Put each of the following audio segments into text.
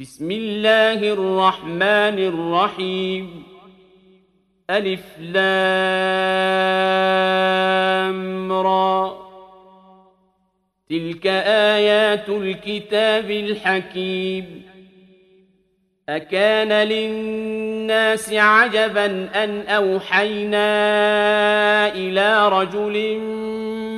بسم الله الرحمن الرحيم. ألف لام را. تلك آيات الكتاب الحكيم. أكان للناس عجبا أن أوحينا إلى رجل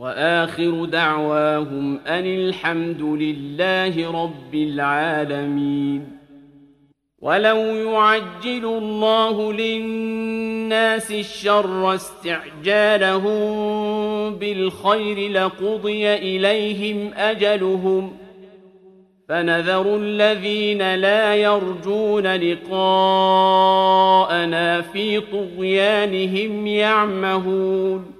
وآخر دعواهم أن الحمد لله رب العالمين. ولو يعجل الله للناس الشر استعجالهم بالخير لقضي إليهم أجلهم. فنذر الذين لا يرجون لقاءنا في طغيانهم يعمهون.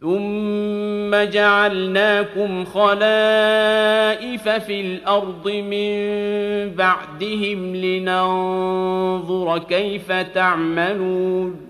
ثم جعلناكم خلائف في الأرض من بعدهم لننظر كيف تعملون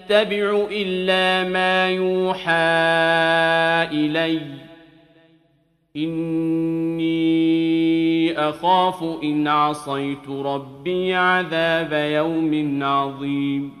اتبع إلا ما يوحى إلي. إني أخاف إن عصيت ربي عذاب يوم عظيم.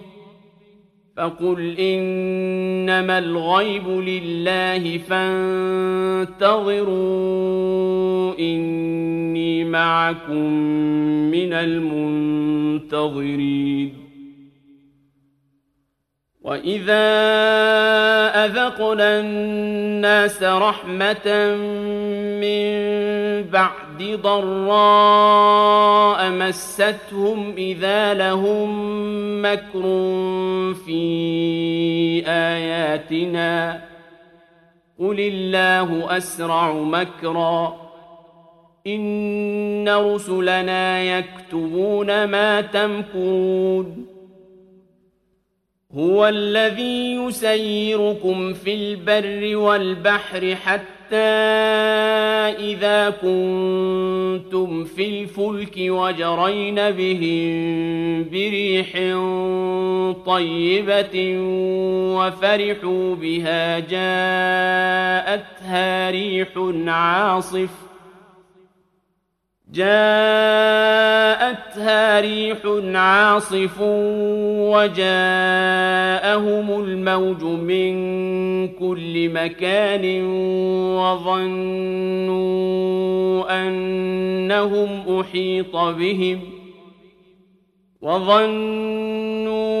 فقل إنما الغيب لله فانتظروا إني معكم من المنتظرين. وإذا أذقنا الناس رحمة من بعد ضراء مستهم إذا لهم مكر في آياتنا قل الله أسرع مكرا إن رسلنا يكتبون ما تمكرون هو الذي يسيركم في البر والبحر حتى إذا كنتم في الفلك وجرين بهم بريح طيبة وفرحوا بها جاءتها ريح عاصف جاءتها ريح عاصف وجاءهم الموج من كل مكان وظنوا أنهم أحيط بهم وظنوا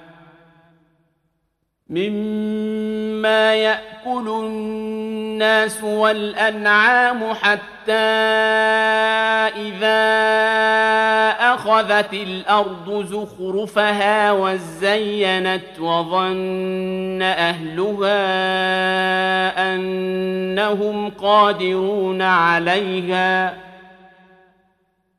مما يأكل الناس والأنعام حتى إذا أخذت الأرض زخرفها وزينت وظن أهلها أنهم قادرون عليها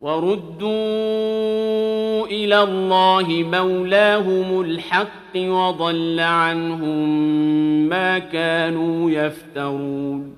وردوا إلى الله مولاهم الحق وضل عنهم ما كانوا يفترون.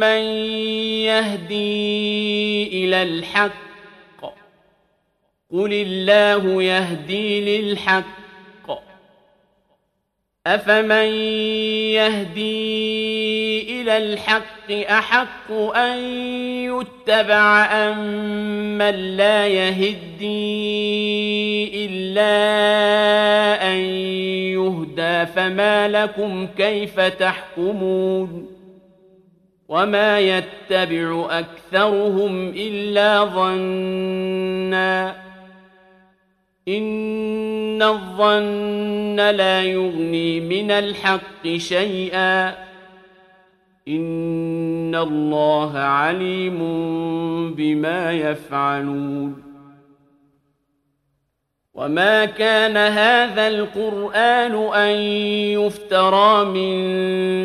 من يهدي إلى الحق قل الله يهدي للحق أفمن يهدي إلى الحق أحق أن يتبع أم من لا يهدي إلا أن يهدى فما لكم كيف تحكمون وما يتبع أكثرهم إلا ظنّا إن الظن لا يغني من الحق شيئا إن الله عليم بما يفعلون وما كان هذا القرآن أن يفترى من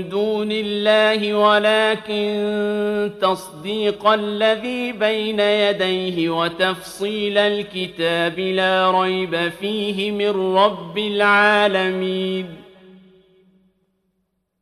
دون الله ولكن تصديق الذي بين يديه وتفصيل الكتاب لا ريب فيه من رب العالمين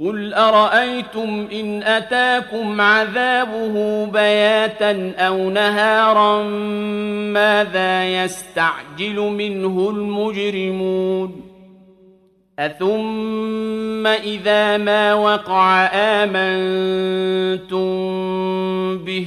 قل أرأيتم إن أتاكم عذابه بياتا أو نهارا ماذا يستعجل منه المجرمون أثم إذا ما وقع آمنتم به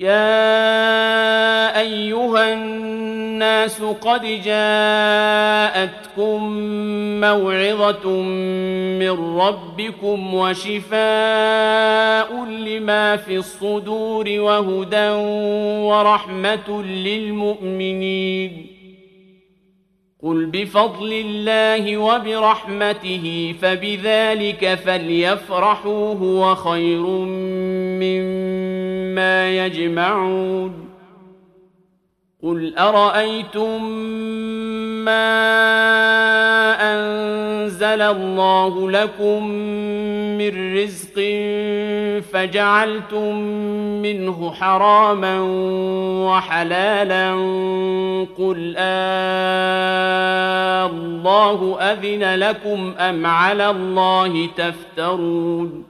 يا ايها الناس قد جاءتكم موعظه من ربكم وشفاء لما في الصدور وهدى ورحمه للمؤمنين قل بفضل الله وبرحمته فبذلك فليفرحوا هو خير مما يجمعون قل ارايتم ما انزل الله لكم من رزق فجعلتم منه حراما وحلالا قل آه الله اذن لكم ام على الله تفترون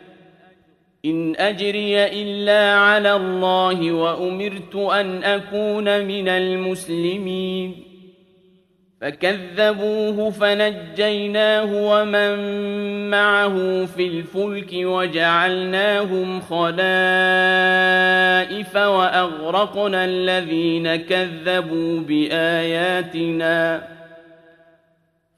إن أجري إلا على الله وأمرت أن أكون من المسلمين. فكذبوه فنجيناه ومن معه في الفلك وجعلناهم خلائف وأغرقنا الذين كذبوا بآياتنا.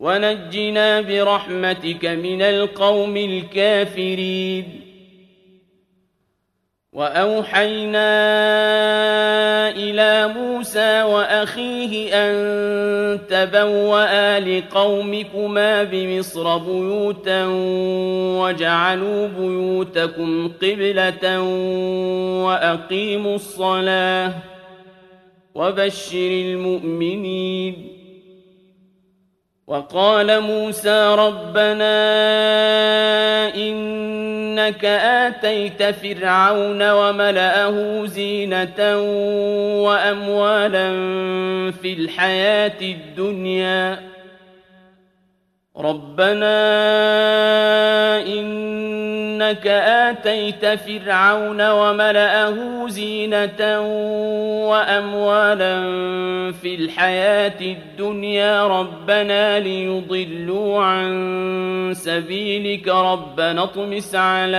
ونجنا برحمتك من القوم الكافرين. وأوحينا إلى موسى وأخيه أن تبوأ لقومكما بمصر بيوتا وجعلوا بيوتكم قبلة وأقيموا الصلاة وبشر المؤمنين. وقال موسى ربنا إنك آتيت فرعون وملأه زينة وأموالا في الحياة الدنيا ربنا إنك آتيت فرعون وملأه زينة وأموالا في الحياة الدنيا ربنا ليضلوا عن سبيلك ربنا اطمس على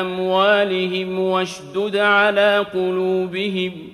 أموالهم واشدد على قلوبهم ۖ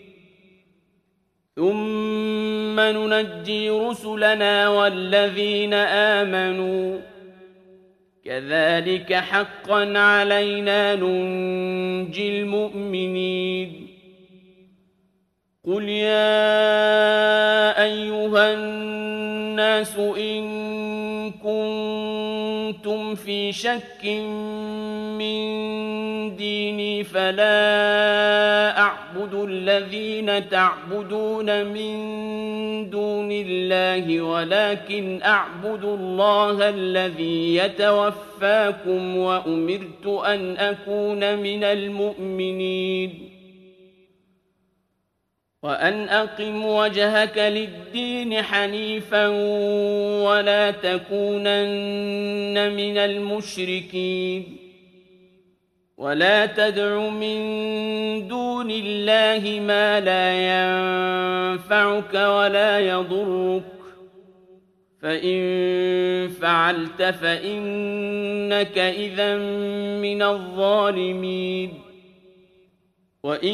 ثم ننجي رسلنا والذين آمنوا كذلك حقا علينا ننجي المؤمنين قل يا أيها الناس إن كنتم في شك من ديني فلا أعبد الذين تعبدون من دون الله ولكن أعبد الله الذي يتوفاكم وأمرت أن أكون من المؤمنين. وأن أقم وجهك للدين حنيفا ولا تكونن من المشركين ولا تدع من دون الله ما لا ينفعك ولا يضرك فإن فعلت فإنك إذا من الظالمين وإن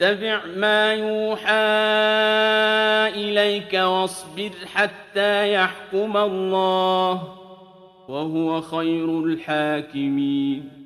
واتبع ما يوحى إليك واصبر حتى يحكم الله وهو خير الحاكمين.